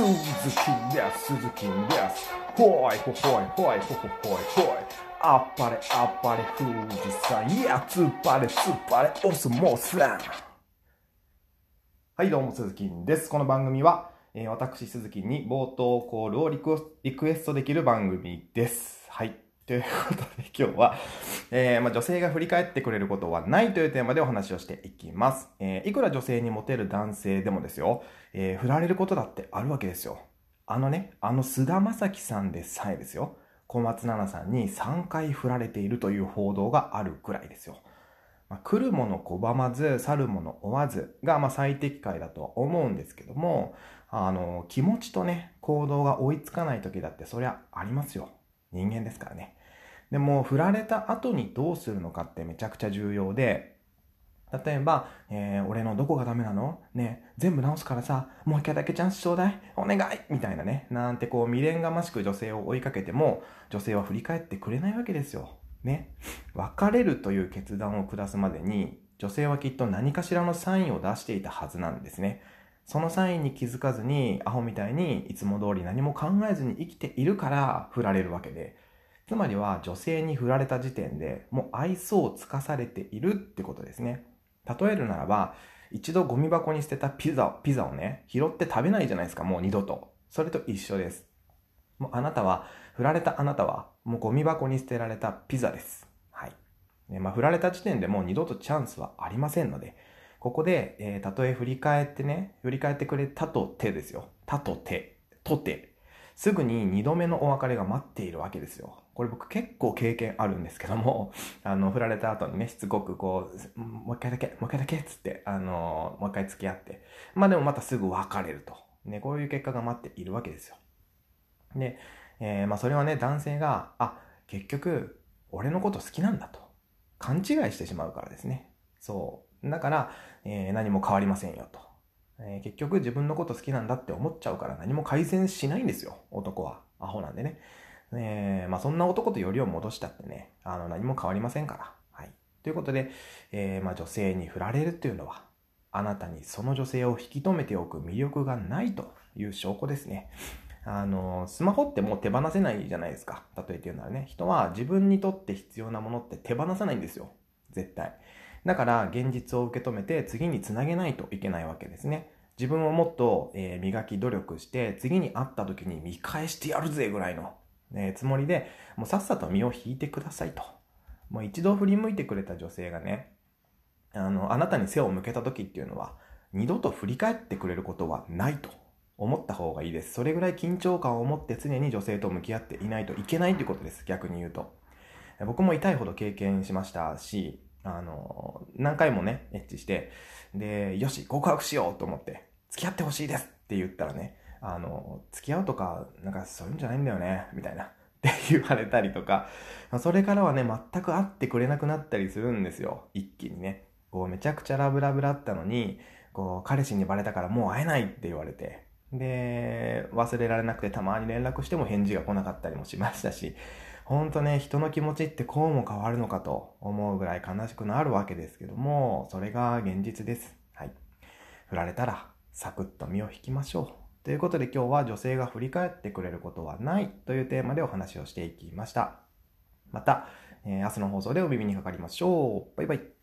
鈴木です。鈴木ですほいほほいほいほほほいほい。あっぱれあっぱれ富士山。いやつっぱれつっぱれ。オスモスランはいどうも鈴木です。この番組は、えー私鈴木に冒頭コールをリクリクエストできる番組です。はい。ということで 今日は、えーまあ、女性が振り返ってくれることはないというテーマでお話をしていきます。えーいくら女性にモテる男性でもですよ、えー振られることだってあるわけですよ。あのね、あの菅田将暉さんでさえですよ、小松菜奈さんに3回振られているという報道があるくらいですよ。まあ、来るもの拒まず、去るもの追わずが、まあ、最適解だとは思うんですけども、あの、気持ちとね、行動が追いつかない時だってそりゃありますよ。人間ですからね。でも、振られた後にどうするのかってめちゃくちゃ重要で、例えば、えー俺のどこがダメなの？ね、全部直すからさ、もう一回だけチャンスちょうだいお願いみたいなね。なんてこう未練がましく女性を追いかけても、女性は振り返ってくれないわけですよ。ね。別れるという決断を下すまでに、女性はきっと何かしらのサインを出していたはずなんですね。そのサインに気づかずに、アホみたいにいつも通り何も考えずに生きているから振られるわけで、つまりは女性に振られた時点でもう愛想をつかされているってことですね。例えるならば、一度ゴミ箱に捨てたピザピザをね、拾って食べないじゃないですか、もう二度と。それと一緒です。もうあなたは、振られたあなたは、もうゴミ箱に捨てられたピザです。はい。ねまあ、振られた時点でもう二度とチャンスはありませんので、ここで、えーたとえ振り返ってね、振り返ってくれたとてですよ。たとて、とて。すぐに二度目のお別れが待っているわけですよ。これ僕結構経験あるんですけども、あの、振られた後にね、しつこくこう、もう一回だけ、もう一回だけっつって、あの、もう一回付き合って。まあでもまたすぐ別れると。ね、こういう結果が待っているわけですよ。で、えーまあそれはね、男性が、あ、結局、俺のこと好きなんだと。勘違いしてしまうからですね。そう。だから、えー何も変わりませんよと。えー結局自分のこと好きなんだって思っちゃうから何も改善しないんですよ。男は。アホなんでね。えーまあそんな男とよりを戻したってね、あの何も変わりませんから。はい。ということで、えーまあ女性に振られるっていうのは、あなたにその女性を引き止めておく魅力がないという証拠ですね。あの、スマホってもう手放せないじゃないですか。例えて言うならね。人は自分にとって必要なものって手放さないんですよ。絶対。だから現実を受け止めて次につなげないといけないわけですね。自分をもっと、えー磨き努力して次に会った時に見返してやるぜぐらいの、えつもりでもうさっさと身を引いてくださいと。もう一度振り向いてくれた女性がね、あの、あなたに背を向けた時っていうのは二度と振り返ってくれることはないと思った方がいいです。それぐらい緊張感を持って常に女性と向き合っていないといけないということです。逆に言うと。僕も痛いほど経験しましたし、あの、何回もね、エッチして、で、よし、告白しようと思って、付き合ってほしいですって言ったらね、あの、付き合うとか、なんかそういうんじゃないんだよね、みたいな。って言われたりとか、それからはね、全く会ってくれなくなったりするんですよ。一気にね。こう、めちゃくちゃラブラブだったのに、こう、彼氏にバレたからもう会えないって言われて、で、忘れられなくてたまに連絡しても返事が来なかったりもしましたし、ほんとね、人の気持ちってこうも変わるのかと思うぐらい悲しくなるわけですけども、それが現実です。はい。振られたら、サクッと身を引きましょう。ということで今日は女性が振り返ってくれることはないというテーマでお話をしていきました。また、えー明日の放送でお耳にかかりましょう。バイバイ。